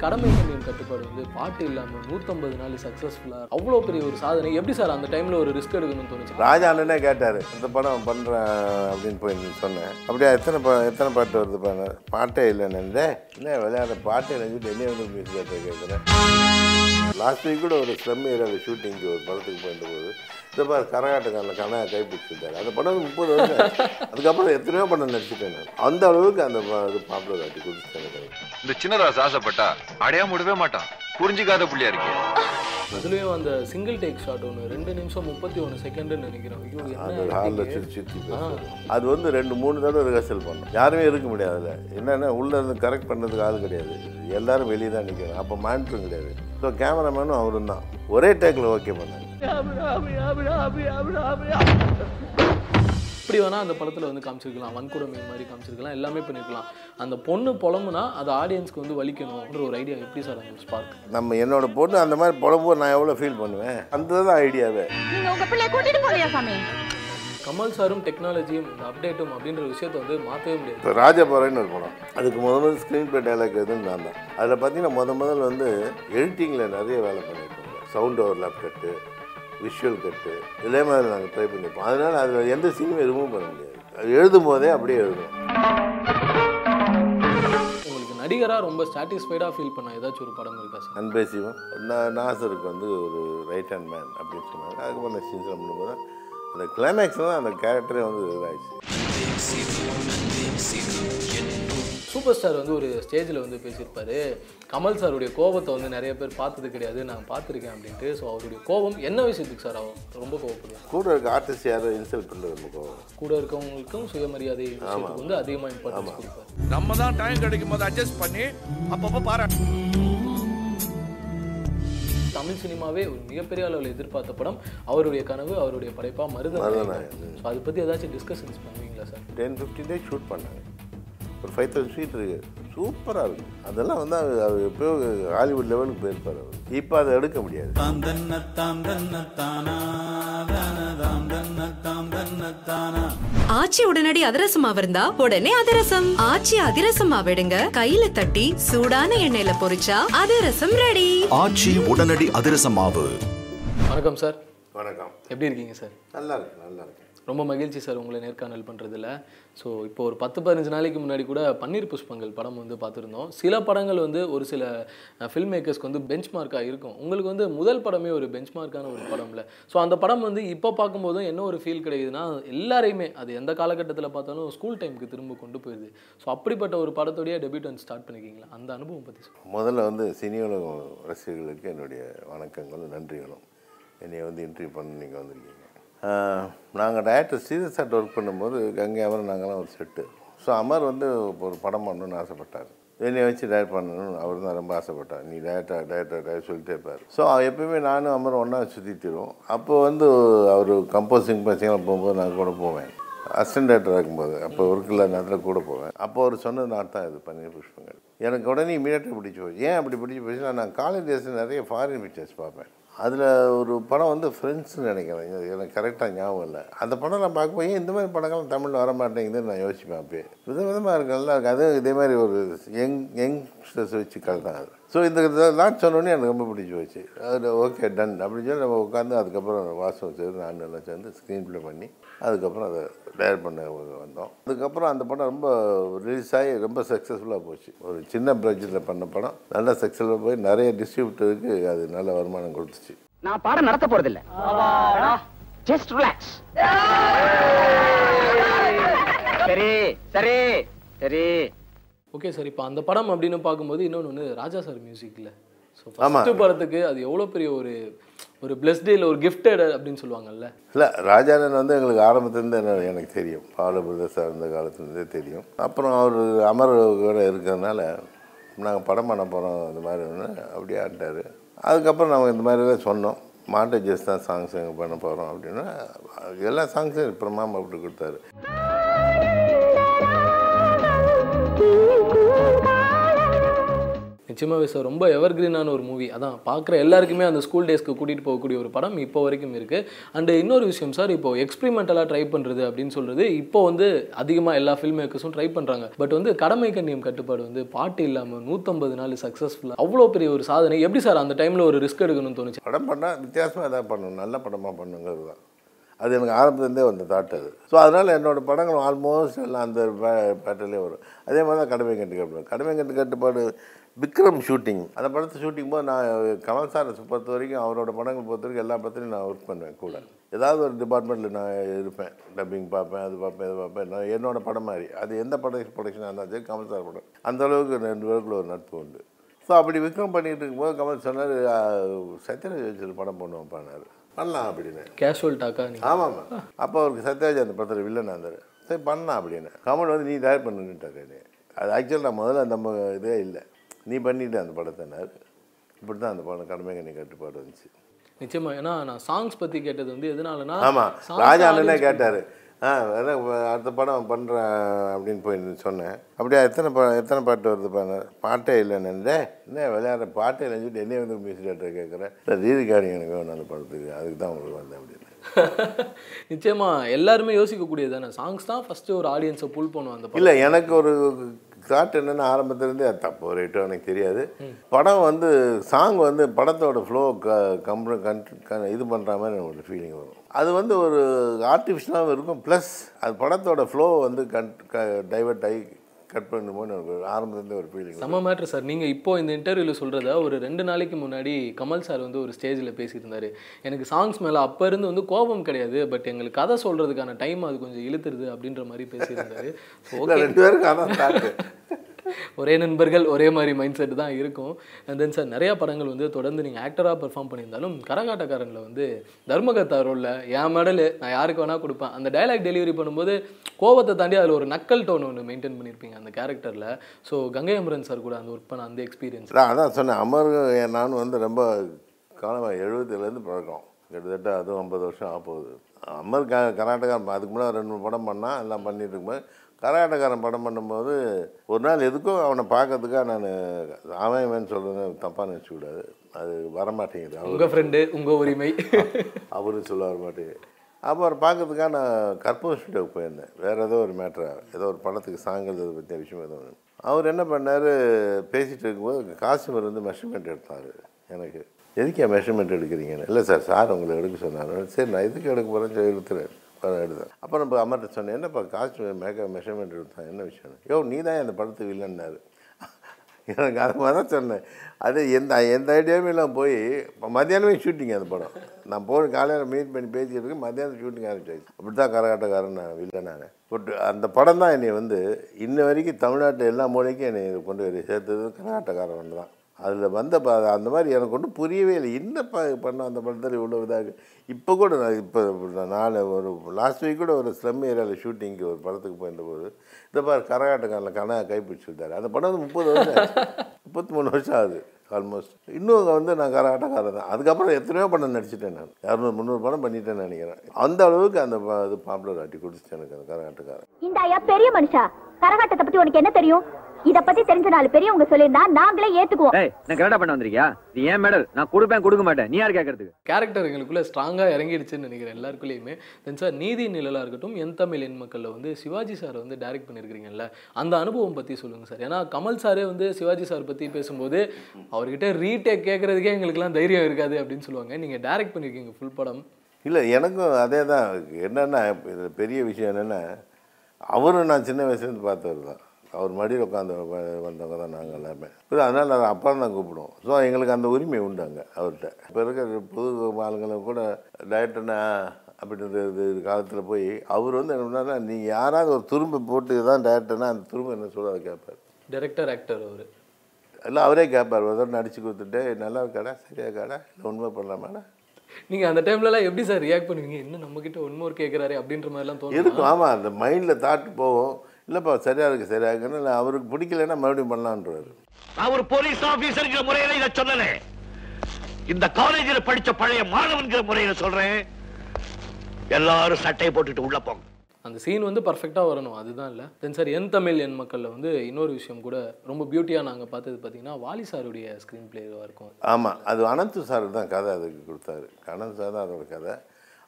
கடமை கண்ணியின் கட்டுப்பாடு வந்து பாட்டு இல்லாமல் நூற்றம்பது நாள் சக்ஸஸ்ஃபுல்லாக அவ்வளோ பெரிய ஒரு சாதனை. எப்படி சார் அந்த டைமில் ஒரு ரிஸ்க் எடுக்கணும்னு தோணுச்சு? ராஜா அண்ணனே கேட்டார் இந்த படம் பண்ணுறேன் அப்படின்னு போய் சொன்னேன் அப்படியே எத்தனை பா எத்தனை பாட்டு வருது பாரு. பாட்டே இல்லைன்னு என்ன விளையாட பாட்டே நினைச்சிட்டு என்ன வந்து மியூசிக் கேட்குறேன் லாஸ்ட் வீக் கூட ஒரு ஸ்லம் ஏரியாவில் ஷூட்டிங்க்கு ஒரு படத்துக்கு போயிட்டு போது இந்த பாரு கரகாட்டக்காரில் கனா கைப்பிடிச்சிருந்தாரு. அந்த படம் முப்பது வருஷம். அதுக்கப்புறம் எத்தனையோ படம் நடிச்சிட்டேன் நான். அந்த அளவுக்கு அந்த பாப்புலர் ஆட்டி கொடுத்துட்டேன் இந்த சின்னராசு ஆசைப்பட்டா அடையாம விடவே மாட்டான். புரிஞ்சுக்காத புள்ளியா இருக்கே. அதுலேயும் அந்த சிங்கிள் டேக் ஷாட் ஒன்று ரெண்டு நிமிஷம் முப்பத்தி ஒன்று செகண்டுன்னு நினைக்கிறேன். ஐயோ அந்த ஹாலில்? சுற்றி. அது வந்து ரெண்டு மூணு தடவை ரிஹர்சல் பண்ணோம். யாருமே இருக்க முடியாது என்னென்னா உள்ளே இருந்து கரெக்ட் பண்ணுறதுக்கு ஆள் கிடையாது. எல்லாரும் வெளியே தான் நிற்கிறாங்க அப்போ மானிட்டரும் கிடையாது. ஸோ கேமராமேனும் அவரும் தான் ஒரே டேக்கில் ஓகே பண்ணாங்க இப்படி வேணால் அந்த படத்தில் வந்து காமிச்சிருக்கலாம். வன்கொடுமை மாதிரி காமிச்சிருக்கலாம். எல்லாமே பண்ணிருக்கலாம். அந்த பொண்ணு புலம்புனா அது ஆடியன்ஸ்க்கு வந்து வலிக்கணும்ன்ற ஒரு ஐடியா எப்படி சார் அந்த ஸ்பார்க் நம்ம என்னோட பொண்ணு அந்த மாதிரி புலம்போது நான் எவ்வளோ ஃபீல் பண்ணுவேன்? அந்த தான் ஐடியாவே நீங்க உங்க பிள்ளைய கூட்டிட்டு போறியா சாமி? கமல் சாரும் டெக்னாலஜியும் இந்த அப்டேட்டும் அப்படின்ற விஷயத்தை வந்து மாற்றவே முடியாது. இப்போ ராஜபாறைன்னு ஒரு படம். அதுக்கு முத முதல் ஸ்க்ரீன் ப்ளே டைலாக் எதுன்னு நான் தான். அதில் பார்த்தீங்கன்னா முத முதல் வந்து எடிட்டிங்கில் நிறைய வேலை பண்ணியிருக்கோம் sound overlap cut visual cut இதே மாதிரி நாங்கள் ட்ரை பண்ணியிருப்போம் அதனால் அதில் எந்த சீனுமே ரிமூவ் பண்ண முடியாது. அது எழுதும் போதே அப்படியே எழுதணும் உங்களுக்கு நடிகராக ரொம்ப சாட்டிஸ்ஃபைடாக ஃபீல் பண்ண ஏதாச்சும் ஒரு படம் இருக்கா சார்? அன்பே சிவம். நான் நாசருக்கு வந்து ஒரு ரைட் ஹேண்ட் மேன் அப்படின்னு சொன்னாங்க. அதுக்கப்புறம் நான் சீன்ஸ் பண்ணும்போது அந்த கிளைமேக்ஸ் தான் அந்த கேரக்டரே வந்து இதாகிடுச்சு சூப்பர் ஸ்டார் வந்து ஒரு ஸ்டேஜில் வந்து பேசியிருப்பாரு. கமல் சாருடைய கோபத்தை வந்து நிறைய பேர் பார்த்தது கிடையாது நான் பார்த்துருக்கேன் அப்படின்ட்டு. ஸோ அவருடைய கோபம் என்ன விஷயத்துக்கு சார் அவர் ரொம்ப கோவப்படுவார் கூட இருக்க ஆர்டிஸ்ட் யாரும் இன்சல்ட் பண்ணுறது ரொம்ப கோவம். கூட இருக்கவங்களுக்கும் சுயமரியாதை விஷயத்துக்கு வந்து அதிகமாக இம்பார்ட்டன்ஸ் கொடுப்பாரு. நம்ம தான் டைம் கிடைக்கும் போது அட்ஜஸ்ட் பண்ணி அப்பப்போ பாராட்டு தமிழ் சினிமாவே ஒரு மிகப்பெரிய அளவில் எதிர்பார்த்த படம். அவருடைய கனவு அவருடைய படைப்பா மருதநாயகன். மருதநாயகன். ஸோ அதை பற்றி ஏதாச்சும் டிஸ்கஷன்ஸ் பண்ணுவீங்களா sir? Ten fifteen days shoot பண்ணாங்க. ஒரு ஃபைவ் தௌசண்ட் ஃபீட் இருக்கு. சூப்பராக இருக்கும் அதெல்லாம் வந்து அவர் அவர் எப்பயோ ஹாலிவுட் லெவலுக்கு போயிருப்பார் அவர். இப்போ அதை எடுக்க முடியாது. ஆச்சி உடனடி அதிரசமா இருந்தா உடனே அதிரசம். ஆச்சி அதிரசமா விடுங்க கையில தட்டி சூடான எண்ணெயில பொரிச்சா அதிரசம் ரெடி ஆச்சி உடனடி அதிரச மாவு. வணக்கம் சார். வணக்கம். எப்படி இருக்கீங்க சார்? நல்லா இருக்கு நல்லா இருக்கு. ரொம்ப மகிழ்ச்சி சார் உங்களை நேர்காணல் பண்ணுறதுல ஸோ இப்போ ஒரு பத்து பதினஞ்சு நாளைக்கு முன்னாடி கூட பன்னீர் புஷ்பங்கள் படம் வந்து பார்த்துருந்தோம். சில படங்கள் வந்து ஒரு சில ஃபில்ம் மேக்கர்ஸ்க்கு வந்து பெஞ்ச் மார்க்காக இருக்கும். உங்களுக்கு வந்து முதல் படமே ஒரு பெஞ்ச் மார்க்கான ஒரு படம்ல. ஸோ அந்த படம் வந்து இப்போ பார்க்கும்போதும் என்ன ஒரு ஃபீல் கிடைக்குதுன்னா எல்லாரையுமே அது எந்த காலகட்டத்தில் பார்த்தாலும் ஸ்கூல் டைமுக்கு திரும்ப கொண்டு போயிடுது ஸோ அப்படிப்பட்ட ஒரு படத்தோடைய வந்து ஸ்டார்ட் பண்ணிக்கிங்களா அந்த அனுபவம் பற்றி சொல்லுங்கள் முதல்ல வந்து சினியுலகம் ரசிகர்களுக்கு என்னுடைய வணக்கங்களும் நன்றிகளும். என்னை வந்து இன்டர்வியூ பண்ண நீங்கள் வந்திருக்கீங்க. நாங்கள் டேரக்டர் சீரியஸ் சாட் ஒர்க் பண்ணும்போது கங்கை அமர் நாங்களாம் ஒரு செட்டு ஸோ அமர் வந்து ஒரு படம் பண்ணணும்னு ஆசைப்பட்டார். என்னை வச்சு டேரக்ட் பண்ணணும்னு அவர் தான் ரொம்ப ஆசைப்பட்டார். நீ டேரக்டர் டேரக்டர் டேரக்ட் சொல்லிட்டே இருப்பார். ஸோ எப்பயுமே நானும் அமர் ஒன்றா சுற்றிட்டுருவோம் அப்போ வந்து அவர் கம்போசிங் பசங்களாம் போகும்போது நான் கூட போவேன். அசிஸ்டன்ட் டேரக்டர் இருக்கும்போது அப்போ ஒர்க் இல்லாத நேரத்தில் கூட போவேன். அப்போ அவர் சொன்னது நான் தான் இது பன்னீர் புஷ்பங்கள் எனக்கு உடனே இமீடியட்டாக பிடிச்சி போச்சு. ஏன் அப்படி பிடிச்சி போச்சுன்னா நான் காலேஜ் டேஸில் நிறைய ஃபாரின் பிக்சர்ஸ் பார்ப்பேன். அதில் ஒரு படம் வந்து ஃப்ரெண்ட்ஸ்னு நினைக்கிறேன். எனக்கு கரெக்டாக ஞாபகம் இல்லை. அந்த படம் நான் பார்க்கும்போது ஏன் இந்த மாதிரி படங்கள் தமிழில் வர மாட்டேங்குதுன்னு நான் யோசிப்பேன் அப்பயே. வித விதமாக இருக்கு நல்லா இருக்குது அதுவும் இதே மாதிரி ஒரு யங் யங்ஸ்டர்ஸ் வச்சு கல் தான் அது ஸோ இந்த இதெல்லாம் சொன்னோன்னே எனக்கு ரொம்ப பிடிச்சி போச்சு. அதில் ஓகே டன் அப்படின்னு சொல்லி நம்ம உட்காந்து அதுக்கப்புறம் வாசம் சேர்ந்து நான் எல்லாம் சேர்ந்து ஸ்க்ரீன் ப்ளே பண்ணி அதுக்கப்புறம் அதை டயர் பண்ண வந்தோம். அதுக்கப்புறம் அந்த படம் ரொம்ப ரிலீஸ் ஆகி ரொம்ப சக்ஸஸ்ஃபுல்லாக போச்சு. ஒரு சின்ன பட்ஜெட்டில் பண்ண படம். நல்லா சக்ஸஸ்ஃபுல்லாக போய் நிறைய டிஸ்ட்ரிபியூட்டருக்கு அது நல்ல வருமானம் கொடுத்துச்சு. நான் பாடம் நடத்த போறதில்ல. ஜஸ்ட் ரிலாக்ஸ் சரி சரி சரி. ஓகே சார் இப்போ அந்த படம் அப்படின்னு பார்க்கும்போது இன்னொன்று வந்து ராஜா சார் மியூசிக்கில் ஸோ. ஃபஸ்ட்டு படத்துக்கு அது எவ்வளோ பெரிய ஒரு ஒரு பிளஸ்டே இல்லை ஒரு கிஃப்டட் அப்படின்னு சொல்லுவாங்க இல்லை ராஜானன் வந்து எங்களுக்கு ஆரம்பத்துலேருந்து என்ன எனக்கு தெரியும். பால பிரதேசம் இருந்த காலத்துலேருந்தே தெரியும். அப்புறம் அவர் அமர் கூட இருக்கிறதுனால நாங்கள் படம் பண்ண போகிறோம் இந்த மாதிரி ஒன்று அப்படியே ஆட்டார் அதுக்கப்புறம் நம்ம இந்த மாதிரி தான் சொன்னோம் மாண்டேஜஸ் தான் சாங்ஸ் எங்கே பண்ண போகிறோம் அப்படின்னா. எல்லா சாங்ஸும் பிரமாம அப்படி கொடுத்தாரு. நிச்சயமாவே சார் ரொம்ப எவர்கிரீனான ஒரு மூவி அதான் பார்க்குற எல்லாருக்குமே அந்த ஸ்கூல் டேஸ்க்கு கூட்டிகிட்டு போகக்கூடிய ஒரு படம் இப்போ வரைக்கும் இருக்குது அண்டு இன்னொரு விஷயம் சார் இப்போ எக்ஸ்பிரிமெண்டலாக ட்ரை பண்ணுறது அப்படின்னு சொல்கிறது இப்போ வந்து அதிகமாக எல்லா ஃபில்ம் மேக்கர்ஸும் ட்ரை பண்ணுறாங்க பட் வந்து கடமை கண்ணியம் கட்டுப்பாடு வந்து பாட்டு இல்லாமல் நூற்றம்பது நாள் சக்ஸஸ்ஃபுல்லாக அவ்வளோ பெரிய ஒரு சாதனை. எப்படி சார் அந்த டைமில் ஒரு ரிஸ்க் எடுக்கணும்னு தோணுச்சு? படம் பண்ணால் வித்தியாசமாக எதாவது பண்ணணும். நல்ல படமாக பண்ணுங்கிறது தான். அது எனக்கு ஆரம்பத்துலேருந்தே வந்த தாட் அது. ஸோ அதனால் என்னோடய படங்கள் ஆல்மோஸ்ட் எல்லாம் அந்த பேட்டர்லேயே வரும். அதே மாதிரி தான் கடமை கட்டு கட்டுப்பாடு. கடமை கட்டு கட்டுப்பாடு விக்ரம் ஷூட்டிங் அந்த படத்தை ஷூட்டிங் போது நான் கமல் சார் பொறுத்த வரைக்கும் அவரோட படங்கள் பொறுத்த வரைக்கும் எல்லா படத்துலையும் நான் ஒர்க் பண்ணுவேன் கூட. ஏதாவது ஒரு டிபார்ட்மெண்ட்டில் நான் இருப்பேன். டப்பிங் பார்ப்பேன் அது பார்ப்பேன் இது பார்ப்பேன். நான் என்னோடய படம் மாதிரி. அது எந்த படம் ப்ரொடக்ஷனாக இருந்தாலும் சரி கமல் சார் படம். அந்த அளவுக்கு ரெண்டு பேருக்குள்ள ஒரு நட்பு உண்டு. ஸோ அப்படி விக்ரம் பண்ணிகிட்டு இருக்கும்போது கமல் சொன்னார் சத்யராஜ் வச்சு படம் பண்ணுவோம் பண்ணார் பண்ணலாம் அப்படின்னு கேஷுவல் டாக்கா நீங்கள் ஆமாம் அப்போ அவருக்கு சத்யராஜ் அந்த படத்தில் வில்லனாக இருந்தார் சரி பண்ணலாம் அப்படின்னு கமல் வந்து நீ தயார் பண்ணுன்ட்டார் என்னை. அது ஆக்சுவலாக நான் முதல்ல நம்ம இதே இல்லை. நீ பண்ணிட்டு அந்த படத்தினார் இப்படி தான் அந்த படம் கடமை கண்ணி கட்டுப்பாடு வந்துச்சு. நிச்சயமா. ஏன்னா நான் சாங்ஸ் பற்றி கேட்டது வந்து எதனாலனா ஆமாம் ராஜா அண்ணனே கேட்டார். ஆ வேற அடுத்த படம் பண்ணுறேன் அப்படின்னு போய் சொன்னேன். அப்படியே எத்தனை பா எத்தனை பாட்டு வருது பாரு பாட்டே இல்லைன்னு என்ன விளையாடுற பாட்டே இல்லைன்னு சொல்லிட்டு என்னைய வந்து மியூசிக் டேரக்டர் கேட்குறேன் இல்லை ரீரிகார்டிங் எனக்கு வேணும் அந்த படத்துக்கு. அதுக்கு தான் உங்களுக்கு வந்தேன் அப்படின்னு. நிச்சயமா எல்லாருமே யோசிக்கக்கூடியது தானே. சாங்ஸ் தான் ஃபர்ஸ்ட் ஒரு ஆடியன்ஸை புல் பண்ணும் அந்த இல்லை எனக்கு ஒரு தாட் என்னென்னா ஆரம்பத்துலேருந்தே அது தப்பு. ரைட்டோ எனக்கு தெரியாது. படம் வந்து சாங் வந்து படத்தோட ஃப்ளோ க கம்ப்ர கன் இது பண்ணுற மாதிரி எனக்கு ஒரு ஃபீலிங் வரும். அது வந்து ஒரு ஆர்டிஃபிஷியலாகவும் இருக்கும். ப்ளஸ் அது படத்தோட ஃப்ளோ வந்து கட் க டைவர்ட் ஆகி கட் பண்ணும்போது எனக்கு ஒரு ஆரம்பத்துலேருந்தே ஒரு ஃபீலிங் செம்ம மேட்ரு சார் நீங்கள் இப்போ இந்த இன்டர்வியூவில் சொல்கிறத ஒரு ரெண்டு நாளைக்கு முன்னாடி கமல் சார் வந்து ஒரு ஸ்டேஜில் பேசியிருந்தாரு. எனக்கு சாங்ஸ் மேலே அப்போ இருந்து வந்து கோபம் கிடையாது. பட் எங்களுக்கு கதை சொல்கிறதுக்கான டைம் அது கொஞ்சம் இழுத்துருது அப்படின்ற மாதிரி பேசியிருந்தாரு. ரெண்டு பேருக்கு அதான் ஒரே நண்பர்கள் ஒரே மாதிரி மைண்ட் செட் தான் இருக்கும். அண்ட் தென் சார் நிறையா படங்கள் வந்து தொடர்ந்து நீங்கள் ஆக்டராக பெர்ஃபார்ம் பண்ணியிருந்தாலும் கரகாட்டக்காரனில் வந்து தர்மகத்தா ரோலில் என் மெடலு நான் யாருக்கு வேணால் கொடுப்பேன். அந்த டைலாக் டெலிவரி பண்ணும்போது கோவத்தை தாண்டி அதில் ஒரு நக்கல் டோன் ஒன்று மெயின்டைன் பண்ணியிருப்பீங்க அந்த கேரக்டரில் ஸோ கங்கை அமரன் சார் கூட அந்த ஒர்க் பண்ண அந்த எக்ஸ்பீரியன்ஸ் நான் அதான் சொன்னேன் அமர் நான் வந்து ரொம்ப காலமாக எழுபதுலேருந்து பழக்கம். கிட்டத்தட்ட அதுவும் ஐம்பது வருஷம் ஆக போகுது அமர் க கர்நாடகா அதுக்கு முன்னாடி ரெண்டு மூணு படம் பண்ணால் எல்லாம் பண்ணிட்டு இருக்கும்போது கர்நாடகாரன் படம் பண்ணும்போது ஒரு நாள் எதுக்கும் அவனை பார்க்கறதுக்காக நான் அவன் இவன் சொல்கிறது தப்பாக நினச்சிக்கூடாது. அது வரமாட்டேங்குது. அவர் உங்கள் ஃப்ரெண்டு உங்கள் உரிமை. அவரும் சொல்ல வர மாட்டேங்குது அப்போ அவர் பார்க்கறதுக்காக நான் கற்பூர் ஸ்டுடியோவுக்கு போயிருந்தேன். வேறு ஏதோ ஒரு மேட்ரா ஏதோ ஒரு படத்துக்கு சாங்கல் பற்றிய விஷயம் ஏதோ அவர் என்ன பண்ணார் பேசிகிட்டு இருக்கும்போது காசிமர் வந்து மெஷர்மெண்ட் எடுத்தார் எனக்கு. எதுக்கு மெஷர்மெண்ட் எடுக்கிறீங்கன்னு? இல்லை சார் சார் உங்களை எடுக்க சொன்னார். சரி நான் எதுக்கு எடுக்க போகிறேன்னு சொல்லி எடுத்துறேன் அப்புறம் எடுத்தேன் அப்புறம் இப்போ அமர்ட்ட சொன்னேன் என்னப்பா காஸ்ட் மேக்க மெஷர்மெண்ட் எடுத்தான் என்ன விஷயம்? யோ நீ தான் அந்த படத்துக்கு இல்லைன்னாரு எனக்கு அது மாதிரி தான் சொன்னேன். அது எந்த எந்த ஐடியாவுமே இல்லாமல் போய் இப்போ மத்தியானமே ஷூட்டிங் அந்த படம். நான் போய் காலையில் மீட் பண்ணி பேசிட்டு இருக்கேன் மத்தியானம் ஷூட்டிங் ஆரம்பிச்சாச்சு. அப்படி தான் கரகாட்டக்காரன் நான் இல்லை நான் பட் அந்த படம் தான் என்னை வந்து இன்ன வரைக்கும் தமிழ்நாட்டில் எல்லா மூலைக்கும் என்னை கொண்டு போய் சேர்த்தது கரகாட்டக்காரன் தான். அதில் வந்த ப அந்த மாதிரி எனக்கு ஒன்றும் புரியவே இல்லை. என்னப்பா பண்ண அந்த படத்தில் இவ்வளோ இதாக இப்போ கூட நான் இப்போ நான் ஒரு லாஸ்ட் வீக் கூட ஒரு ஸ்லம் ஏரியாவில் ஷூட்டிங்க்கு ஒரு படத்துக்கு போயிருந்தபோது இந்த பாரு கரகாட்டக்காரில் கனா கைப்பிடிச்சு விட்டார். அந்த படம் வந்து முப்பது வருஷம் முப்பத்தி மூணு வருஷம் ஆகுது ஆல்மோஸ்ட் இன்னும் அங்கே வந்து நான் கரகாட்டக்காரன் தான். அதுக்கப்புறம் எத்தனையோ படம் நடிச்சிட்டேன் நான். இரநூறு முந்நூறு படம் பண்ணிட்டேன்னு நினைக்கிறேன். அந்த அளவுக்கு அந்த இது பாப்புலர் ஆட்டி கொடுத்துச்சு எனக்கு அந்த கரகாட்டக்காரன். இந்த ஐயா பெரிய மனுஷா. கரகாட்டத்தை பற்றி உனக்கு என்ன தெரியும்? இத பத்தி தெரிஞ்ச நாலு பெரியவங்க சொல்லியிருந்தா நாங்களே ஏத்துக்குவோம். ஏய் நான் கரெக்டா பண்ண வந்திருக்கியா? இது ஏன் மெடல்? நான் கொடுப்பேன் கொடுக்க மாட்டேன். நீ யார் கேட்கறதுக்கு கேரக்டர் எங்களுக்குள்ள ஸ்ட்ராங்காக இறங்கிடுச்சுன்னு நினைக்கிறேன் எல்லாருக்குள்ளேயுமே. தென் சார் நீதி நிழலாக இருக்கட்டும் என் தமிழ் என் மக்களில் வந்து சிவாஜி சார் வந்து டைரக்ட் பண்ணியிருக்கிறீங்கல்ல அந்த அனுபவம் பற்றி சொல்லுங்கள் சார் ஏன்னா கமல் சாரே வந்து சிவாஜி சார் பற்றி பேசும்போது அவர்கிட்ட ரீடேக் கேட்குறதுக்கே எங்களுக்குலாம் தைரியம் இருக்காது அப்படின்னு சொல்லுவாங்க. நீங்கள் டைரக்ட் பண்ணியிருக்கீங்க ஃபுல் படம். இல்லை எனக்கும் அதே தான் என்னென்னா பெரிய விஷயம் என்னென்னா அவரும் நான் சின்ன வயசுலேருந்து பார்த்தவர் தான் அவர் மடியில் உட்காந்து வந்தவங்க தான் நாங்கள் எல்லாமே இது அதனால் அதை அப்பா தான் கூப்பிடுவோம். ஸோ எங்களுக்கு அந்த உரிமை உண்டு அங்கே அவர்கிட்ட. இப்போ இருக்கிற புது ஆளுங்களை கூட டயட்டனா அப்படின்ற இது காலத்தில் போய் அவர் வந்து என்ன நீ யாராவது ஒரு துரும்பு போட்டு தான் டயட்டனா அந்த துரும்பு என்ன சொல்ல கேட்பார். டைரக்டர் ஆக்டர் அவர். இல்லை அவரே கேட்பார். ஒரு நடிச்சு கொடுத்துட்டு நல்லா இருக்காடா? சரியா இருக்காடா? இல்லை உண்மை பண்ணலாமாடா? நீங்கள் அந்த டைம்லலாம் எப்படி சார் ரியாக்ட் பண்ணுவீங்க? இன்னும் நம்மக்கிட்ட ஒன் மோர் கேட்குறாரு அப்படின்ற மாதிரிலாம் தோணும்? இருக்கும் ஆமாம் அந்த மைண்டில் தாட்டு போகும். இல்லைப்பா சரியா இருக்கு சரியா இருக்குன்னு இல்லை அவருக்கு பிடிக்கலைன்னா மறுபடியும் பண்ணலான்றாரு. நான் ஒரு போலீஸ் ஆபீசர்ங்கிற முறையில இதை சொல்லல இந்த காலேஜில் படிச்ச பழைய மாணவன்கிற முறையில சொல்றேன். எல்லாரும் சட்டையை போட்டுட்டு உள்ள போங்க. அந்த சீன் வந்து பர்ஃபெக்டாக வரணும் அதுதான் இல்லை. தென் சார் என் தமிழ் என் மக்களில் வந்து இன்னொரு விஷயம் கூட ரொம்ப பியூட்டியாக நாங்கள் பார்த்தது பார்த்தீங்கன்னா வாலி சாருடைய ஸ்க்ரீன் பிளேவாக இருக்கும். ஆமாம் அது அனந்து சார் தான் கதை அதுக்கு கொடுத்தாரு. அனந்த் சார் தான் அதோட கதை.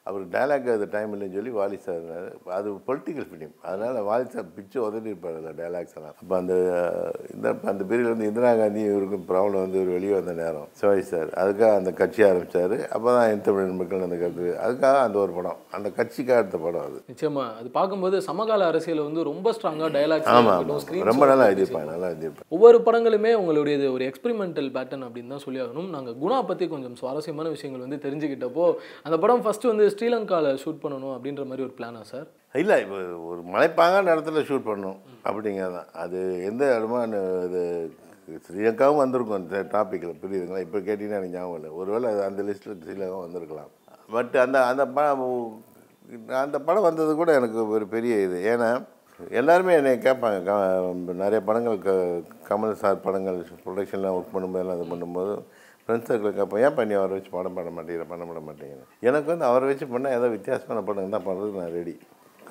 அவர் டைலாக் அது டைம் இல்லைன்னு சொல்லி வாலி சார் அது பொலிட்டிக்கல் ஃபிலிம் அதனால் வாலி சார் பிச்சு உதவி இருப்பார் அதில் டைலாக்ஸ் எல்லாம். அப்போ அந்த இந்த அந்த பீரியட் வந்து இந்திரா காந்தி இவருக்கும் ப்ராப்ளம் வந்து இவர் வெளியே வந்த நேரம். சிவாஜி சார் அதுக்காக அந்த கட்சி ஆரம்பித்தார் அப்போ தான் என் தமிழ் மக்கள் அந்த கருத்து. அதுக்காக அந்த ஒரு படம். அந்த கட்சிக்காக எடுத்த படம் அது. நிச்சயமா. அது பார்க்கும்போது சமகால அரசியல் வந்து ரொம்ப ஸ்ட்ராங்காக டைலாக்ஸ் ஆமாம் ரொம்ப நல்லா எழுதியிருப்பாங்க நல்லா எழுதியிருப்பாங்க. ஒவ்வொரு படங்களுமே உங்களுடையது ஒரு எக்ஸ்பெரிமெண்டல் பேட்டர்ன் அப்படின்னு தான் சொல்லி ஆகணும். நாங்கள் குணா பற்றி கொஞ்சம் சுவாரஸ்யமான விஷயங்கள் வந்து தெரிஞ்சுக்கிட்டப்போ அந்த படம் ஃபர்ஸ்ட் வந்து ஸ்ரீலங்காவில் ஷூட் பண்ணணும் அப்படின்ற மாதிரி ஒரு பிளானா சார் இல்லை இப்போ ஒரு மலைப்பாங்கான இடத்துல ஷூட் பண்ணணும் அப்படிங்கிறது தான் அது எந்த இடமா இது ஸ்ரீலங்காவும் வந்திருக்கும் அந்த டாப்பிக்கில் புரியுதுங்களா? இப்போ கேட்டிங்கன்னா எனக்கு ஞாபகம் இல்லை. ஒருவேளை அது அந்த லிஸ்ட்டில் ஸ்ரீலங்கா வந்திருக்கலாம். பட் அந்த அந்த படம் அந்த படம் வந்தது கூட எனக்கு ஒரு பெரிய இது. ஏன்னா எல்லாருமே என்னை கேட்பாங்க. க- நிறைய படங்கள் க கமல் சார் படங்கள் ப்ரொடக்ஷன்லாம் ஒர்க் பண்ணும்போதெல்லாம் இது பண்ணும்போது ஃப்ரெண்ட்ஸ் சர்க்கிள் கேட்பேன் ஏன் பண்ணி அவரை வச்சு படம் பண்ண மாட்டேங்கிற பண்ண பண்ண மாட்டேங்கிறேன் எனக்கு வந்து அவரை வச்சு பண்ணால் ஏதோ வித்தியாசமான படம் தான் பண்ணுறதுக்கு நான் ரெடி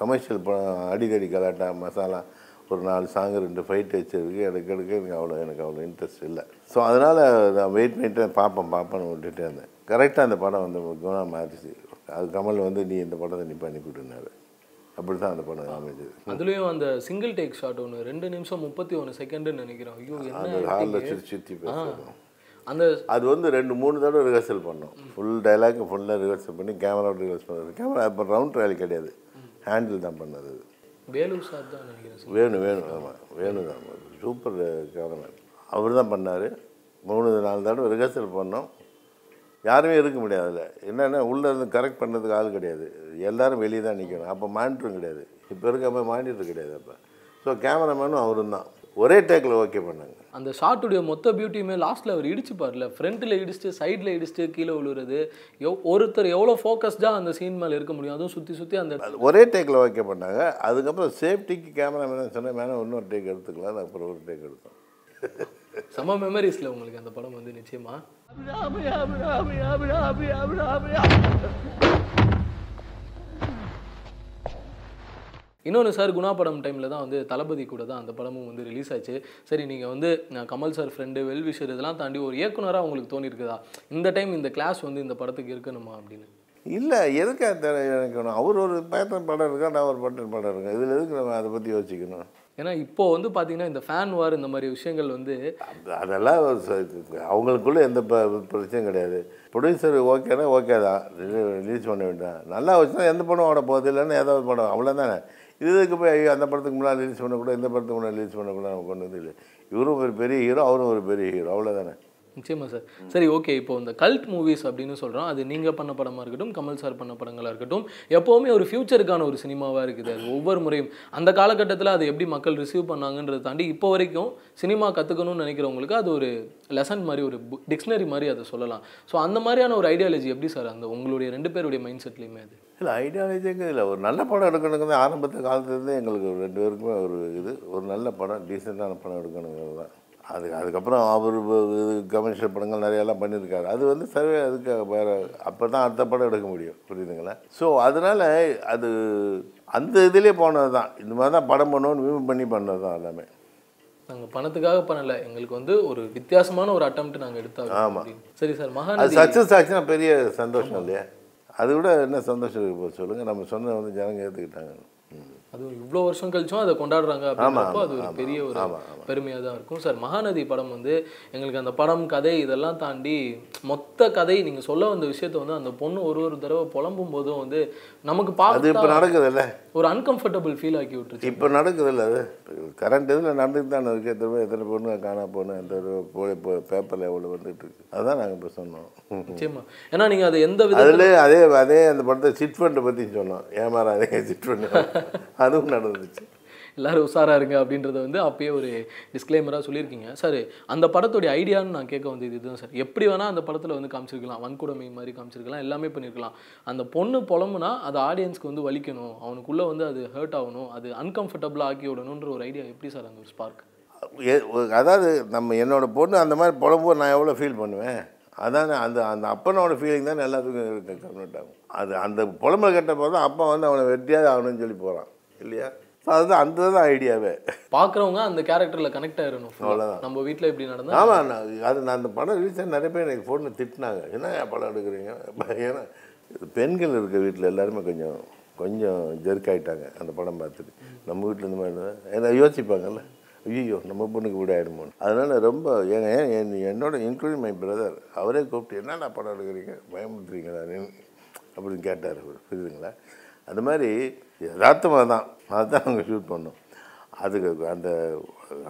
கமர்ஷியல் படம் அடிக்கடி கலாட்டா மசாலா ஒரு நாலு சாங்கு ரெண்டு ஃபைட் வச்சிருக்கு. எனக்கு எடுக்க எனக்கு அவ்வளோ எனக்கு அவ்வளோ இன்ட்ரெஸ்ட் இல்லை. ஸோ அதனால் நான் வெயிட் பண்ணிட்டு பார்ப்பேன் பார்ப்பேன்னு விட்டுட்டே இருந்தேன். கரெக்டாக அந்த படம் வந்து குணா மாறிச்சு. அது கமல் வந்து நீ இந்த படத்தை நீ பண்ணி கொடுனாரு அப்படி தான் அந்த படம் அமைஞ்சது. அதுலயும் அந்த சிங்கிள் டேக் ஷாட் ஒன்று ரெண்டு நிமிஷம் முப்பத்தி ஒன்று செகண்ட்னு நினைக்கிறேன். ஐயோ ஹாலில். சுற்றி சுற்றி. பேசுகிறோம் அந்த அது வந்து ரெண்டு மூணு தடவை ரிஹர்சல் பண்ணோம். ஃபுல் டைலாக் ஃபுல்லாக ரிஹர்சல் பண்ணி கேமரா ரிஹர்ஸ் பண்ணுறது கேமரா இப்போ ரவுண்ட் ட்ரையல் கிடையாது. ஹேண்டில் தான் பண்ணது. வேலூர் சார் தான் நினைக்கிறேன். வேணும் வேணும் ஆமாம் வேணும் தான். சூப்பர் கேமரா அவர் தான் பண்ணார். மூணு நாலு தடவை ரிஹர்சல் பண்ணோம். யாருமே இருக்க முடியாது அதில். என்னென்னா உள்ளே இருந்து கரெக்ட் பண்ணுறதுக்கு ஆள் கிடையாது. எல்லாரும் வெளியே தான் நிற்கணும் அப்போ மானிட்டரும் கிடையாது. இப்போ இருக்க மாதிரி மானிட்டர் கிடையாது அப்போ. ஸோ கேமராமேனும் அவரும் தான். ஒரே டேக்கில் ஓகே பண்ணாங்க. அந்த ஷாட்டுடைய மொத்த பியூட்டியுமே லாஸ்ட்ல அவர் இடிச்சுப்பார்ல ஃப்ரண்ட்டில் இடிச்சுட்டு சைடில் இடிச்சுட்டு கீழே விழுறது எவ் ஒருத்தர் எவ்வளோ ஃபோக்கஸ்டாக அந்த சீன் மேலே இருக்க முடியும் அதுவும் சுற்றி சுற்றி அந்த ஒரே டேக்கில் ஓகே பண்ணாங்க. அதுக்கப்புறம் சேஃப்டிக்கு கேமராமேன் சொன்னேன் வேணா இன்னொரு டேக் எடுத்துக்கலாம். அப்புறம் ஒரு டேக் எடுத்தோம். செம மெமரிஸில் உங்களுக்கு அந்த படம் வந்து நிச்சயமா? இன்னொன்று சார் குணா படம் டைமில் தான் வந்து தளபதி கூட தான் அந்த படமும் வந்து ரிலீஸ் ஆச்சு. சரி நீங்கள் வந்து நான் கமல் சார் ஃப்ரெண்டு வெல்விஷர் இதெல்லாம் தாண்டி ஒரு இயக்குனராக உங்களுக்கு தோணியிருக்குதா இந்த டைம் இந்த கிளாஸ் வந்து இந்த படத்துக்கு இருக்கணுமா அப்படின்னு? இல்லை எதுக்கு அந்த எனக்கு அவர் ஒரு பேட்டர்ன் படம் இருக்கா நான் ஒரு பட்டன் படம் இருக்கேன் இதில் எதுக்கு நம்ம அதை பற்றி யோசிக்கணும்? ஏன்னா இப்போ வந்து பார்த்தீங்கன்னா இந்த ஃபேன் வார் இந்த மாதிரி விஷயங்கள் வந்து அதெல்லாம் அவங்களுக்குள்ள எந்த பிரச்சனையும் கிடையாது. ப்ரொடியூசர் ஓகேனா ஓகே தான். ரிலீஸ் பண்ண வேண்டாம். நல்லா வச்சுனா எந்த படம் ஓட போகுது? இல்லைன்னா ஏதாவது ஒரு படம். அவ்வளோதானே இதுக்கு போய் ஐயோ அந்த படத்துக்கு முன்னாடி ரிலீஸ் பண்ணக்கூடாது இந்த படத்துக்கு முன்னாடி ரிலீஸ் பண்ணக்கூடாது நமக்கு கொண்டு இல்லை. இவரும் ஒரு பெரிய ஹீரோ அவரும் ஒரு பெரிய ஹீரோ அவ்வளோதானே நிச்சயமா சார். சரி ஓகே. இப்போ இந்த கல்ட் மூவிஸ் அப்படின்னு சொல்கிறோம் அது நீங்கள் பண்ண படமாக இருக்கட்டும் கமல் சார் பண்ண படங்களாக இருக்கட்டும் எப்போவுமே ஒரு ஃபியூச்சருக்கான ஒரு சினிமாவாக இருக்குது. அது ஒவ்வொரு முறையும். அந்த காலகட்டத்தில் அது எப்படி மக்கள் ரிசீவ் பண்ணாங்கன்றதை தாண்டி இப்போ வரைக்கும் சினிமா கற்றுக்கணும்னு நினைக்கிறவங்களுக்கு அது ஒரு லெசன் மாதிரி ஒரு டிக்ஷனரி மாதிரி அதை சொல்லலாம். ஸோ அந்த மாதிரியான ஒரு ஐடியாலஜி எப்படி சார்? அந்த உங்களுடைய ரெண்டு பேருடைய மைண்ட் செட்லேயுமே அது. இல்லை ஐடியாலஜிங்க இல்லை. ஒரு நல்ல படம் எடுக்கணுங்கிறது ஆரம்பத்து காலத்துலேருந்து எங்களுக்கு ஒரு ரெண்டு பேருக்குமே ஒரு இது. ஒரு நல்ல படம் டீசெண்டான படம் எடுக்கணுங்கிறது தான். அது அதுக்கப்புறம் அவர் இது கமர்ஷியல் படங்கள் நிறையெல்லாம் பண்ணியிருக்காரு. அது வந்து சர்வே அதுக்கு வேறு அப்போ தான் அடுத்த படம் எடுக்க முடியும். புரியுதுங்களா? ஸோ அதனால் அது அந்த இதுலேயே போனது தான் இந்த மாதிரி தான் படம் பண்ணணும்னு விம பண்ணி பண்ணது தான் எல்லாமே. நாங்கள் பணத்துக்காக பண்ணல. எங்களுக்கு வந்து ஒரு வித்தியாசமான ஒரு அட்டம்ப்ட் நாங்கள் எடுத்தாங்க ஆமா. அப்படின்னு. சரி சார் அது மகாநதி சக்ஸஸ் ஆச்சுன்னா பெரிய சந்தோஷம் இல்லையா? அதை விட என்ன சந்தோஷம் இருக்கு போது சொல்லுங்கள் நம்ம சொன்ன வந்து ஜனங்க ஏற்றுக்கிட்டாங்க அது இவ்வளோ வருஷம் கழிச்சும் அதை கொண்டாடுறாங்க அப்படின்றப்போ அது ஒரு பெரிய ஒரு. பெருமையாக தான் இருக்கும் சார் மகாநதி படம் வந்து எங்களுக்கு அந்த படம் கதை இதெல்லாம் தாண்டி மொத்த கதை நீங்கள் சொல்ல வந்த விஷயத்த வந்து அந்த பொண்ணு ஒரு ஒரு தடவை புலம்பும் போதும் வந்து நமக்கு அது இப்போ பார்க்க நடக்குதுல்ல ஒரு அன்கம்ஃபர்டபுள் ஃபீல் ஆக்கி விட்டுருச்சு. இப்போ நடக்குதுல்ல அது. கரண்ட் இதில் நடந்துட்டு தானே இருக்கு? எத்தனை பேர் எத்தனை பொண்ணு காணா போகணும் எந்த போய் பேப்பரில் எவ்வளோ வந்துட்டு இருக்கு? அதுதான் நாங்கள் இப்போ சொன்னோம். நிச்சயமா. ஏன்னா நீங்கள் அதை எந்த வித அதில் அதே அதே அந்த படத்தை சிட் ஃபண்டை பற்றி சொன்னோம். ஏமாறாதீங்க சிட் ஃபண்ட் அதுவும் நடந்துச்சு. எல்லாரும் உஷாராக இருங்க அப்படின்றத வந்து அப்பயே ஒரு டிஸ்க்ளைமராக சொல்லியிருக்கீங்க. சார் அந்த படத்துடைய ஐடியான்னு நான் கேட்க வந்தது இதுதான் சார். எப்படி வேணால் அந்த படத்தில் வந்து காமிச்சிருக்கலாம். வன்கொடுமை மாதிரி காமிச்சிருக்கலாம். எல்லாமே பண்ணியிருக்கலாம் அந்த பொண்ணு புலம்புனா அது ஆடியன்ஸ்க்கு வந்து வலிக்கணும். அவனுக்குள்ளே வந்து அது ஹர்ட் ஆகணும். அது அன்கம்ஃபர்டபுளாக ஆக்கி விடணுன்ற ஒரு ஐடியா எப்படி சார் அந்த ஒரு ஸ்பார்க் அதாவது நம்ம என்னோடய பொண்ணு அந்த மாதிரி புலம்பும் நான் எவ்வளோ ஃபீல் பண்ணுவேன்? அதான் அந்த அந்த அப்பனோட ஃபீலிங் தான் எல்லாத்துக்கும் கன்வெர்ட் ஆகும் அது அந்த புலம்பல் கட்ட போது அப்பா வந்து அவனை வெட்டியாக ஆகணும்னு சொல்லி போகிறான் இல்லையா? ஸோ அதுதான் அந்த தான் ஐடியாவே பார்க்குறவங்க அந்த கேரக்டரில் கனெக்ட் ஆயிடணும் full ஆ. அவ்வளவுதான். நம்ம வீட்டில் இப்படி நடந்தா ஆமாம் நான் அது நான் அந்த படம் ரிலீஸ் நிறைய பேர் எனக்கு ஃபோனில் திட்டினாங்க. என்ன படம் எடுக்கிறீங்க? ஏன்னா பெண்கள் இருக்க வீட்டில் எல்லாருமே கொஞ்சம் கொஞ்சம் ஜெர்க் ஆயிட்டாங்க அந்த படம் பார்த்துட்டு. நம்ம வீட்டில் இந்த மாதிரி ஏன்னா யோசிப்பாங்கல்ல. ஐயோ நம்ம பொண்ணுக்கு கூட ஆயிடுமோன்னு. அதனால ரொம்ப ஏங்க என் என்னோட இன்க்ளூடிங் மை பிரதர் அவரே கூப்பிட்டு என்னடா படம் எடுக்கிறீங்க? பயமுறுத்துறீங்களா? அப்படின்னு கேட்டார் அவர். புரியுதுங்களா? அந்த மாதிரி யதார்த்தம் அதுதான் அதுதான் அவங்க ஷூட் பண்ணோம். அதுக்கு அந்த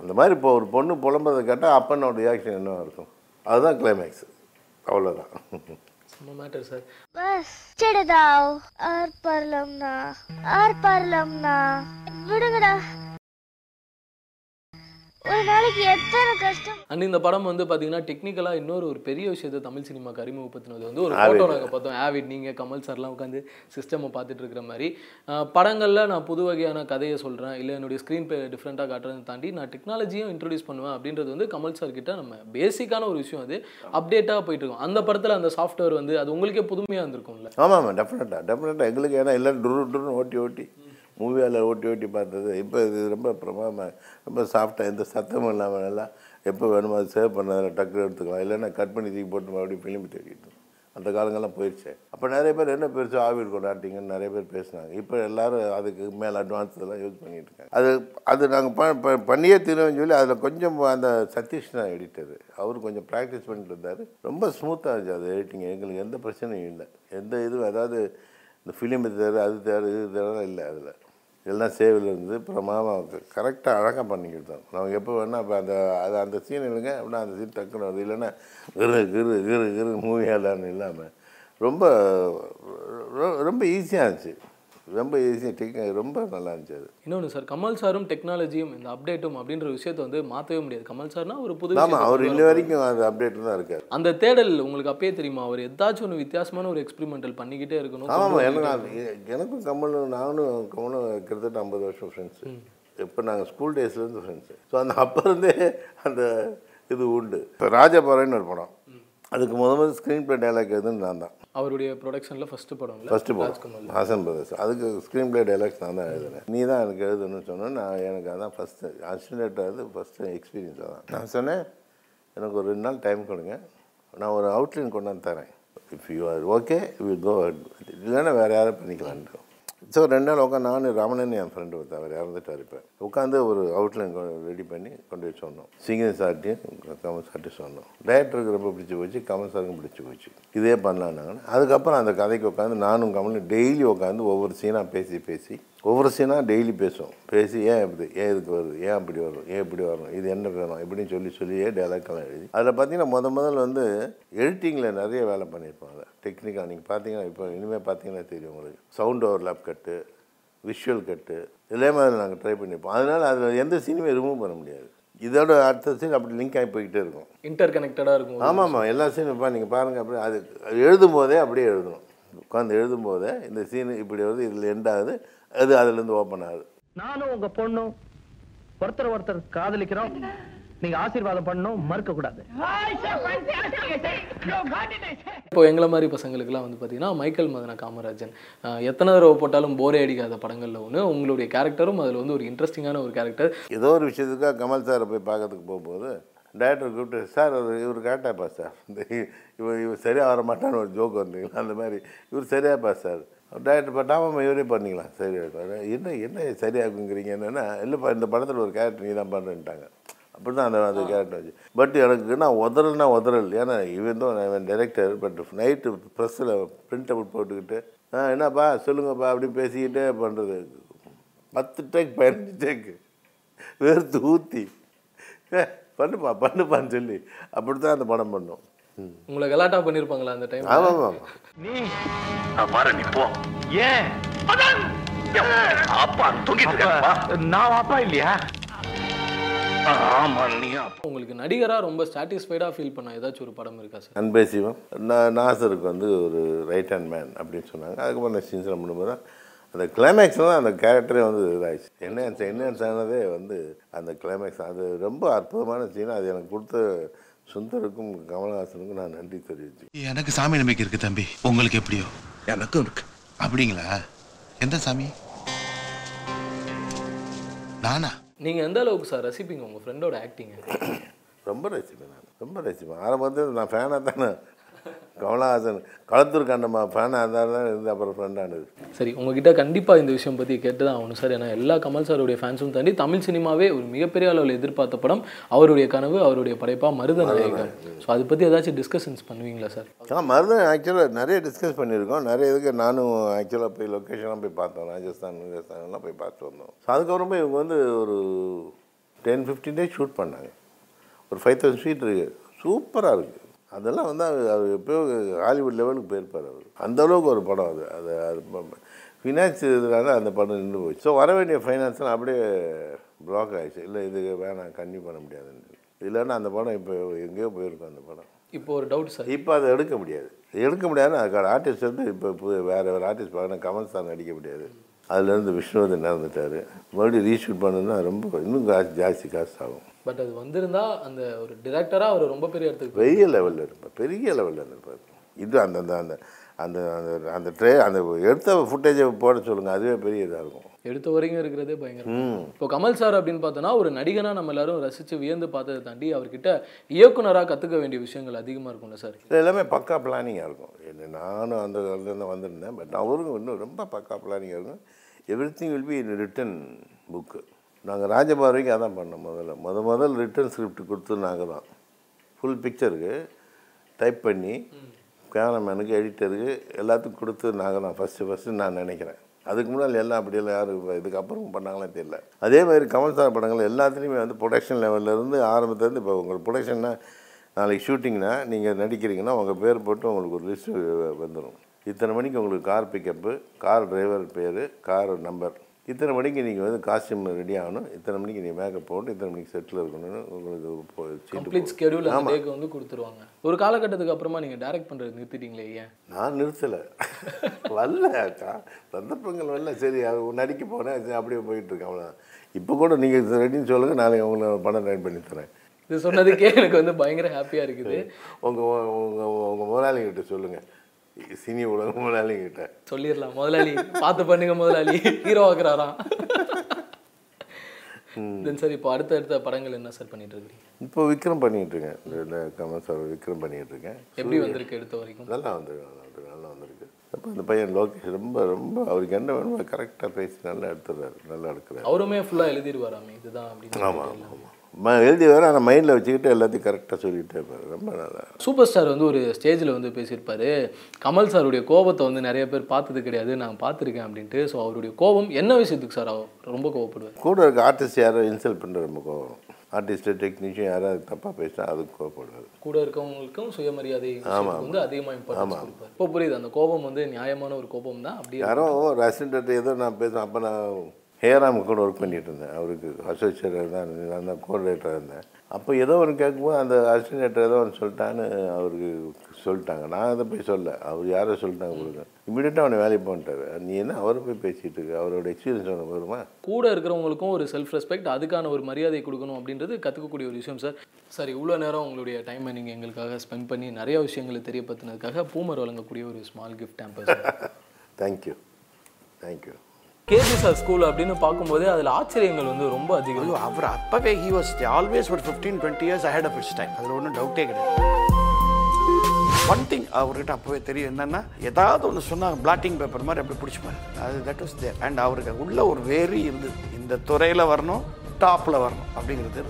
அந்த மாதிரி இப்போ ஒரு பொண்ணு புலம்புறதை கேட்டால் அப்பனோட ரியாக்ஷன் என்ன இருக்கும்? அதுதான் கிளைமேக்ஸ் அவ்வளோதான் சும்மா மேட்டர் சார். பஸ் செடுதாவ். ஆர் விடுங்கடா. ஒரு நாளைக்கு எத்தனை கஷ்டம்? அண்ட் இந்த படம் வந்து பார்த்தீங்கன்னா டெக்னிக்கலாக இன்னொரு ஒரு பெரிய விஷயத்தை தமிழ் சினிமாக்கு அறிமுகப்படுத்தினது வந்து ஒரு. ஃபோட்டோ நாங்கள் பார்த்தோம். ஆவிட் நீங்கள் கமல் சார்லாம் உட்காந்து சிஸ்டமை பார்த்துட்டு இருக்கிற மாதிரி. படங்கள்ல நான் புது வகையான கதையை சொல்கிறேன் இல்லை என்னுடைய ஸ்க்ரீன் பே டிஃப்ரெண்ட்டாக காட்டுறதை தாண்டி நான் டெக்னாலஜியும் இன்ட்ரடியூஸ் பண்ணுவேன் அப்படின்றது வந்து கமல் சார் கிட்ட நம்ம பேசிக்கான ஒரு விஷயம் அது. அப்டேட்டாக போயிட்டு இருக்கோம். அந்த படத்தில் அந்த சாஃப்ட்வேர் வந்து அது உங்களுக்கே புதுமையாக இருந்திருக்கும்ல. ஆமாம் ஆமாம் டெஃபினட்டாக டெஃபினட்டாக எங்களுக்கு ஏன்னா டுரு டுருன்னு ஓட்டி ஓட்டி. மூவியால் ஓட்டி ஓட்டி பார்த்தது இப்போ இது ரொம்ப பிரமாதமாக ரொம்ப சாஃப்டாக எந்த சத்தமும் இல்லாமல் நல்லா எப்போ வேணுமோ அது சேவ் பண்ணதில் டக்கு எடுத்துக்கலாம். இல்லைன்னா கட் பண்ணி தூக்கி போட்டு மறுபடியும் ஃபிலிம் தேடிட்டு அந்த காலங்கள்லாம் போயிடுச்சு அப்போ நிறைய பேர் என்ன பெருசு ஆவிர் கொண்டாட்டிங்கன்னு நிறைய பேர் பேசுனாங்க. இப்போ எல்லோரும் அதுக்கு மேலே அட்வான்ஸ் எல்லாம் யூஸ் பண்ணிகிட்டு இருக்காங்க. அது அது நாங்கள் ப ப- பண்ணியே தீருவோம்னு சொல்லி அதில் கொஞ்சம் அந்த சதீஷ் தான் எடிட்டர் அவர் கொஞ்சம் ப்ராக்டிஸ் பண்ணிட்டு இருந்தார். ரொம்ப ஸ்மூத்தாக இருந்துச்சு அது எடிட்டிங் எங்களுக்கு எந்த பிரச்சனையும் இல்லை. எந்த இதுவும் அதாவது இந்த ஃபிலிம் தேர் அது தேர் இது தேர்லாம் இல்லை அதில். எல்லாம் சேவில் இருந்து பிரமாதம் கரெக்டாக அழகாக பண்ணிக்கிட்டோம் நம்ம எப்போ வேணால் இப்போ அந்த அது அந்த சீன் இல்லைங்க அப்படின்னா அந்த சீன் டக்குன்னு வருது. இல்லைன்னா கிரு கிரு கிரு கிரு மூவியாலான்னு இல்லாமல் ரொம்ப ரொம்ப ஈஸியாக இருந்துச்சு. ரொம்ப ஈஸியாக டெக் ரொம்ப நல்லா இருந்துச்சு அது. இன்னொன்று சார் கமல் சாரும் டெக்னாலஜியும் இந்த அப்டேட்டும் அப்படின்ற விஷயத்தை வந்து மாற்றவே முடியாது. கமல் சார்னா ஒரு புது ஆமாம் அவர் இன்ன வர வரைக்கும் அது அப்டேட் தான் இருக்கார். அந்த தேடல் உங்களுக்கு அப்பயே தெரியுமா? அவர் ஏதாச்சும் ஒன்று வித்தியாசமான ஒரு எக்ஸ்பெரிமெண்டல் பண்ணிக்கிட்டே இருக்கணும் ஆமாம் எனக்கு எனக்கும் கமலும் நானும் கமலும் கிட்டத்தட்ட ஐம்பது வருஷம் ஃப்ரெண்ட்ஸு இப்போ நாங்கள் ஸ்கூல் டேஸ்லேருந்து ஃப்ரெண்ட்ஸு ஸோ அந்த அப்போ இருந்தே அந்த இது உண்டு. இப்போ ராஜபாறைன்னு ஒரு படம். அதுக்கு முத முதல் ஸ்க்ரீன் பிளே டைலாக் எதுன்னு நான் தான். அவருடைய ப்ரொடக்ஷனில் ஃபர்ஸ்ட் படம்ல ஃபஸ்ட்டு. படம். ஹாசன் பிரதர்ஸ் அதுக்கு ஸ்க்ரீன் பிளே டைலாக்ஸ் நான் தான் எழுதுனேன். நீ தான் எனக்கு எழுதுன்னு சொன்னேன். நான் எனக்கு அதான் ஃபஸ்ட்டு அசிஸ்டண்ட்டாக ஃபஸ்ட்டு எக்ஸ்பீரியன்ஸ் தான். நான் சொன்னேன் எனக்கு ஒரு ரெண்டு நாள் டைம் கொடுங்க. நான் ஒரு அவுட்லைன் கொண்டு வந்து தரேன். If you are okay will go இல்லைன்னா வேறு யாரும் பண்ணிக்கலான்ட்டு ஸோ ரெண்டு நாள் உட்காந்து நான் ரமணன் என் ஃப்ரெண்டு ஒருத்தர் அவர் இறந்துட்டார் இப்போ. உட்காந்து ஒரு அவுட்லைன் ரெடி பண்ணி கொண்டு போய் சொன்னோம். சிங்கிங் சார்ட்டையும் கமல் சார்ட்டையும் சொன்னோம். டைரக்டருக்கு ரொம்ப பிடிச்சி போச்சு கமல் சாருக்கும் பிடிச்சி போச்சு. இதே பண்ணலான்னாங்க. அதுக்கப்புறம் அந்த கதைக்கு உட்காந்து நானும் கமலும் டெய்லி உட்காந்து ஒவ்வொரு சீனாக பேசி பேசி ஒவ்வொரு சீனாக டெய்லி பேசுவோம் பேசி ஏன் இப்படி ஏன் இதுக்கு வருது ஏன் அப்படி வரும் ஏன் இப்படி வரும் இது என்ன வேணும் இப்படின்னு சொல்லி சொல்லியே டைலாக்லாம் எழுதி. அதில் பார்த்தீங்கன்னா முத முதல்ல வந்து எடிட்டிங்கில் நிறைய வேலை பண்ணியிருப்பாங்க. டெக்னிக்காக நீங்கள் பார்த்தீங்கன்னா இப்போ இனிமேல் பார்த்தீங்கன்னா தெரியும் உங்களுக்கு. Sound overlap cut visual cut இதே மாதிரி நாங்கள் ட்ரை பண்ணியிருப்போம். அதனால் அதில் எந்த சீனுமே ரிமூவ் பண்ண முடியாது. இதோட அடுத்த சீன் அப்படி லிங்க் ஆகி போய்கிட்டே இருக்கும். இன்டர் கனெக்டடாக இருக்கும். ஆமாம் ஆமாம் எல்லா சீனும் இப்போ நீங்கள் பாருங்கள் அப்படியே அது அது எழுதும் போதே அப்படியே எழுதணும். உட்காந்து எழுதும் போதே இந்த சீனு இப்படி வருது இதில் எண்ட் ஆகுது அது அதுலேருந்து ஓப்பன் ஆகுது. நானும் உங்க பொண்ணும் ஒருத்தர் ஒருத்தர் காதலிக்கிறோம். நீங்க ஆசீர்வாதம் பண்ணணும் மறுக்க கூடாது. இப்போ எங்களை மாதிரி பசங்களுக்குலாம் வந்து பார்த்தீங்கன்னா மைக்கேல் மதன காமராஜன் எத்தனை தடவை போட்டாலும் போரே அடிக்காத படங்களில் ஒன்று உங்களுடைய கேரக்டரும் அதில் வந்து ஒரு இன்ட்ரெஸ்டிங்கான ஒரு கேரக்டர் ஏதோ ஒரு விஷயத்துக்காக கமல் சாரை போய் பார்க்கறதுக்கு போகும்போது டேரக்டர் கூப்பிட்டு சார் இவர் கேட்டாப்பா சார்? இந்த இவர் இவர் சரியாக வர மாட்டான்னு ஒரு ஜோக் வந்தீங்களா? அந்த மாதிரி இவர் சரியாப்பா சார்? டேரக்டர் பட்டாமல் இவரே பண்ணிக்கலாம். சரி என்ன என்ன சரியாகுங்கிறீங்க என்னென்னா இல்லைப்பா இந்த படத்தில் ஒரு கேரக்டர் நீ தான் பண்ணுறேன்ட்டாங்க அப்படி தான் அந்த அந்த கேரக்டர் வச்சு. பட் எனக்கு நான் உதறல்னா உதறல். ஏன்னா இவன் தான் டைரக்டர் பட் நைட்டு ப்ரெஸ்ஸில் பிரிண்ட் அவுட் போட்டுக்கிட்டு ஆ என்னப்பா சொல்லுங்கப்பா அப்படி பேசிக்கிட்டே பண்ணுறது பத்து டேக் பதினஞ்சு டேக்கு வேர்த்து ஊற்றி பண்ணுப்பா பண்ணுப்பான்னு சொல்லி. அப்படி தான் அந்த படம் பண்ணோம். உங்களை கலாட்டா பண்ணியிருப்பாங்களா அந்த டைம் ஆமாம் ஆமாம் நீ பாரு நீ போ. ஏன்? அப்பா தூங்கிட்டு நான் அப்பா இல்லையா? ஆமா நீ அப்பா. உங்களுக்கு நடிகராக ரொம்ப சாட்டிஸ்ஃபைடாக ஃபீல் பண்ண ஏதாச்சும் ஒரு படம் இருக்கா சார் அன்பே சிவம். நான் நாசருக்கு வந்து ஒரு ரைட் ஹேண்ட் மேன் அப்படின்னு சொன்னாங்க. அதுக்கப்புறம் சீன்ஸ்லாம் பண்ணும்போது தான் அந்த கிளைமேக்ஸ் தான் அந்த கேரக்டரே வந்து இதாகிடுச்சு என்ன என்ன ஆனதே வந்து அந்த கிளைமேக்ஸ் அது ரொம்ப அற்புதமான சீன் அது எனக்கு கொடுத்த சுந்தருக்கும் கமலஹாசனுக்கும் நான் நன்றி தெரிவிச்சு. எனக்கு சாமி நம்பிக்கை இருக்கு தம்பி. உங்களுக்கு எப்படியோ. எனக்கும் இருக்கு. அப்படிங்களா? எந்த சாமி? நானா? நீங்கள் எந்த அளவுக்கு சார் ரசிப்பீங்க உங்கள் ஃப்ரெண்டோட ஆக்டிங்க ரொம்ப ரசிப்பேன் நான். ரொம்ப ரசிப்பேன். ஆரம்பத்தில் நான் ஃபேனாக தானே கமலஹாசன் களத்தூர் கண்டமா ஃபேனாக இருந்தால் தான் இருந்து அப்புறம் ஃப்ரெண்டானது சரி உங்ககிட்ட கண்டிப்பாக இந்த விஷயம் பற்றி கேட்டு தான் ஆகணும் சார். ஏன்னா எல்லா கமல் சாருடைய ஃபேன்ஸும் தாண்டி தமிழ் சினிமாவே ஒரு மிகப்பெரிய அளவில் எதிர்பார்த்த படம் அவருடைய கனவு அவருடைய படைப்பா மருத நாயகன் ஸோ அதை பற்றி ஏதாச்சும் டிஸ்கஷன்ஸ் பண்ணுவீங்களா சார்? ஆ மருதன் ஆக்சுவலாக நிறைய டிஸ்கஸ் பண்ணியிருக்கோம். நிறைய இதுக்கு நானும் ஆக்சுவலாக போய் லொக்கேஷன்லாம் போய் பார்த்தோம். ராஜஸ்தான் ராஜஸ்தான்லாம் போய் பார்த்து வந்தோம். ஸோ அதுக்கப்புறமா இவங்க வந்து ஒரு டென் ஃபிஃப்டீன் டேஸ் ஷூட் பண்ணாங்க. ஒரு ஃபைவ் தௌசண்ட் ஃபீட் இருக்கு. சூப்பராக இருக்குது அதெல்லாம் வந்து அவர் அவர் எப்போயோ ஹாலிவுட் லெவலுக்கு போயிருப்பார் அவர். அந்த அளவுக்கு ஒரு படம் அது. அது அது ஃபினான்ஸ் இதனால அந்த படம் நின்று போச்சு. ஸோ வர வேண்டிய ஃபைனான்ஸ்லாம் அப்படியே பிளாக் ஆயிடுச்சு. இல்லை இது வேணாம் கன்னியூ பண்ண முடியாதுன்னு இல்லைன்னா அந்த படம் இப்போ எங்கேயோ போயிருக்கும் அந்த படம். இப்போ ஒரு டவுட் சார். இப்போ அதை எடுக்க முடியாது. எடுக்க முடியாதுன்னா அதுக்கான ஆர்டிஸ்ட் வந்து இப்போ வேறு வேறு ஆர்டிஸ்ட் பார்க்கணும். கமல் சார் நடிக்க முடியாது. அதுலேருந்து விஷ்ணுவர்தன் இறந்துட்டார். மறுபடியும் ரீஷூட் பண்ணணும்னா ரொம்ப இன்னும் காசு ஜாஸ்தி காசு ஆகும் பட் அது வந்திருந்தா அந்த ஒரு டிரெக்டராக அவர் ரொம்ப பெரிய இடத்துக்கு பெரிய லெவலில் இருப்பார். பெரிய லெவலில் இருப்பார். இது அந்த அந்த அந்த அந்த அந்த அந்த ட்ரே அந்த எடுத்த ஃபுட்டேஜை போட சொல்லுங்கள் அதுவே பெரிய இதாக இருக்கும். எடுத்த வரைக்கும் இருக்கிறதே பயங்கரம். இப்போ கமல் சார் அப்படின்னு பார்த்தோன்னா ஒரு நடிகனா நம்ம எல்லாரும் ரசித்து வியந்து பார்த்ததை தாண்டி அவர்கிட்ட இயக்குனராக கற்றுக்க வேண்டிய விஷயங்கள் அதிகமாக இருக்கும்ல சார்? இது எல்லாமே பக்கா பிளானிங்காக இருக்கும். என்ன நானும் அந்த காலத்துல வந்திருந்தேன். பட் அவருக்கும் இன்னும் ரொம்ப பக்கா பிளானிங்காக இருக்கும். Everything will be in written book நாங்கள் ராஜபார்வைக்கு அதான் பண்ணோம் முதல்ல. முத முதல் ரிட்டர்ன் ஸ்கிரிப்ட் கொடுத்து நாங்கள் தான். ஃபுல் பிக்சருக்கு டைப் பண்ணி கேமராமேனுக்கு எடிட்டருக்கு எல்லாத்துக்கும் கொடுத்து நாங்கள் தான். ஃபஸ்ட்டு ஃபஸ்ட்டு நான் நினைக்கிறேன். அதுக்கு முன்னால் எல்லாம் அப்படியெல்லாம் யாரும் இதுக்கப்புறம் பண்ணாங்களே தெரியல. அதே மாதிரி கமல் சார் படங்கள் எல்லாத்துலேயுமே வந்து ப்ரொடக்ஷன் லெவல்லேருந்து ஆரம்பத்துலேருந்து இப்போ உங்களுக்கு ப்ரொடக்ஷன்னா நாளைக்கு ஷூட்டிங்னா நீங்கள் நடிக்கிறீங்கன்னா உங்கள் பேர் போட்டு உங்களுக்கு ஒரு லிஸ்ட்டு வந்துடும் இத்தனை மணிக்கு உங்களுக்கு கார் பிக்கப்பு கார் டிரைவர் பேர் கார் நம்பர் இத்தனை மணிக்கு நீங்கள் வந்து காஸ்டியூம் ரெடி ஆகணும். இத்தனை மணிக்கு நீங்கள் மேக்கப் போட்டு இத்தனை மணிக்கு செட்டில் இருக்கணும்னு உங்களுக்கு கம்ப்ளீட் ஸ்கெடியூல். டேக்கு வந்து கொடுத்துருவாங்க. ஒரு காலகட்டத்துக்கு அப்புறமா நீங்கள் டைரக்ட் பண்ணுறது நிறுத்திட்டீங்களே ஏன்? நான் நிறுத்தலை. வரல சந்தர்ப்பங்கள் வரல. சரி அது நடிக்க போனேன் சரி அப்படியே போயிட்டு இருக்கேன். அவ்வளோதான் இப்போ கூட நீங்கள் ரெடின்னு சொல்லுங்கள் நாளைக்கு உங்களுக்கு படம் ரெடி பண்ணி தரேன். இது சொன்னதுக்கே எனக்கு வந்து பயங்கர ஹாப்பியாக இருக்குது. உங்கள் உங்கள் உங்கள் முதலாளிகிட்ட சொல்லுங்கள் சினி உலக முதலாளிகிட்ட சொல்லிடலாம். முதலாளி பார்த்து பண்ணுங்க முதலாளி. ஹீரோ ஆக்குறாராம். தென் சார் இப்போ அடுத்த அடுத்த படங்கள் என்ன சார் பண்ணிட்டு இருக்கீங்க இப்போ விக்ரம் பண்ணிகிட்டு இருக்கேன் கமல் சார் விக்ரம் பண்ணிகிட்டு இருக்கேன் எப்படி வந்திருக்கு எடுத்த வரைக்கும்? நல்லா வந்திருக்கு நல்லா வந்திருக்கு நல்லா வந்திருக்கு. அப்போ அந்த பையன் லோகேஷ் ரொம்ப ரொம்ப அவருக்கு என்ன வேணுமோ கரெக்டாக பேசி நல்லா எடுத்துடுறாரு நல்லா எடுக்கிறாரு. அவருமே ஃபுல்லாக எழுதிடுவாராமே இதுதான் அப்படின்னு ஆமாம் ஆமாம் எழுதி வேறு ஆனால் மைண்டில் வச்சுக்கிட்டு எல்லாத்தையும் கரெக்டாக சொல்லிகிட்டே இருப்பார். ரொம்ப நல்லா சூப்பர் ஸ்டார் வந்து ஒரு ஸ்டேஜில் வந்து பேசியிருப்பாரு. கமல் சாருடைய கோபத்தை வந்து நிறைய பேர் பார்த்தது கிடையாது நான் பார்த்துருக்கேன் அப்படின்ட்டு. ஸோ அவருடைய கோபம் என்ன விஷயத்துக்கு சார் அவர் ரொம்ப கோவப்படுவார்? கூட இருக்க ஆர்டிஸ்ட் யாரோ இன்சல்ட் பண்ணுற ரொம்ப கோவம். ஆர்டிஸ்ட்டு டெக்னீஷியன் யாராவது தப்பாக பேசினா அதுக்கு கோவப்படுவார். கூட இருக்கவங்களுக்கும் சுயமரியாதை ஆமா, வந்து அதிகமாக இம்பார்ட்டன்ஸ் கொடுப்பார். இப்போ புரியுது அந்த கோபம் வந்து நியாயமான ஒரு கோபம் தான் அப்படியே யாரோ ரெசிடென்ட் ஏதோ நான் பேசுகிறேன் அப்போ நான் ஹேராம் கூட ஒர்க் பண்ணிட்டு இருந்தேன் அவருக்கு அசோசியேட்டர் தான் நான் தான் கோஆர்டினேட்டராக இருந்தேன். அப்போ ஏதோ ஒன்று கேட்கும்போது அந்த அசிஸ்டன்ட் ஏதோ ஒன்று சொல்லிட்டான்னு அவருக்கு சொல்லிட்டாங்க. நான் அதை போய் சொல்ல அவர் யாரோ சொல்லிட்டாங்க கொடுங்க. இமீடியட்டாக அவனை வேலைக்கு பண்ணிட்டாரு நீ என்ன அவரை போய் பேசிகிட்டு இருக்க? அவரோட எக்ஸ்பீரியன்ஸ் உனக்கு வருமா? கூட இருக்கிறவங்களுக்கும் ஒரு செல்ஃப் ரெஸ்பெக்ட் அதுக்கான ஒரு மரியாதை கொடுக்கணும் அப்படின்றது கற்றுக்கக்கூடிய ஒரு விஷயம் சார் சார் இவ்வளோ நேரம் உங்களுடைய டைமை நீங்கள் எங்களுக்காக ஸ்பெண்ட் பண்ணி நிறைய விஷயங்களை தெரியப்படுத்தினதுக்காக பூமர் வழங்கக்கூடிய ஒரு small gift hamper thank you thank you KB sir school அப்படின்னு பார்க்கும்போது அதில் ஆச்சரியங்கள் வந்து ரொம்ப அதிகம். அவர் அப்பவே ஹி வாஸ் ஆல்வேஸ் ஒரு fifteen twenty years ahead of its time அதில் ஒன்றும் டவுட்டே கிடையாது. ஒன் திங் அவர்கிட்ட அப்போவே தெரியும் என்னன்னா ஏதாவது ஒன்று சொன்னால் பிளாட்டிங் பேப்பர் மாதிரி அப்படி பிடிச்சிப்பாரு அது தட் வாஸ் தேர் அண்ட் அவருக்கு உள்ள ஒரு வேரி இருந்தது. இந்த துறையில் வரணும் டாப்பில் வரணும் அப்படிங்கிறது.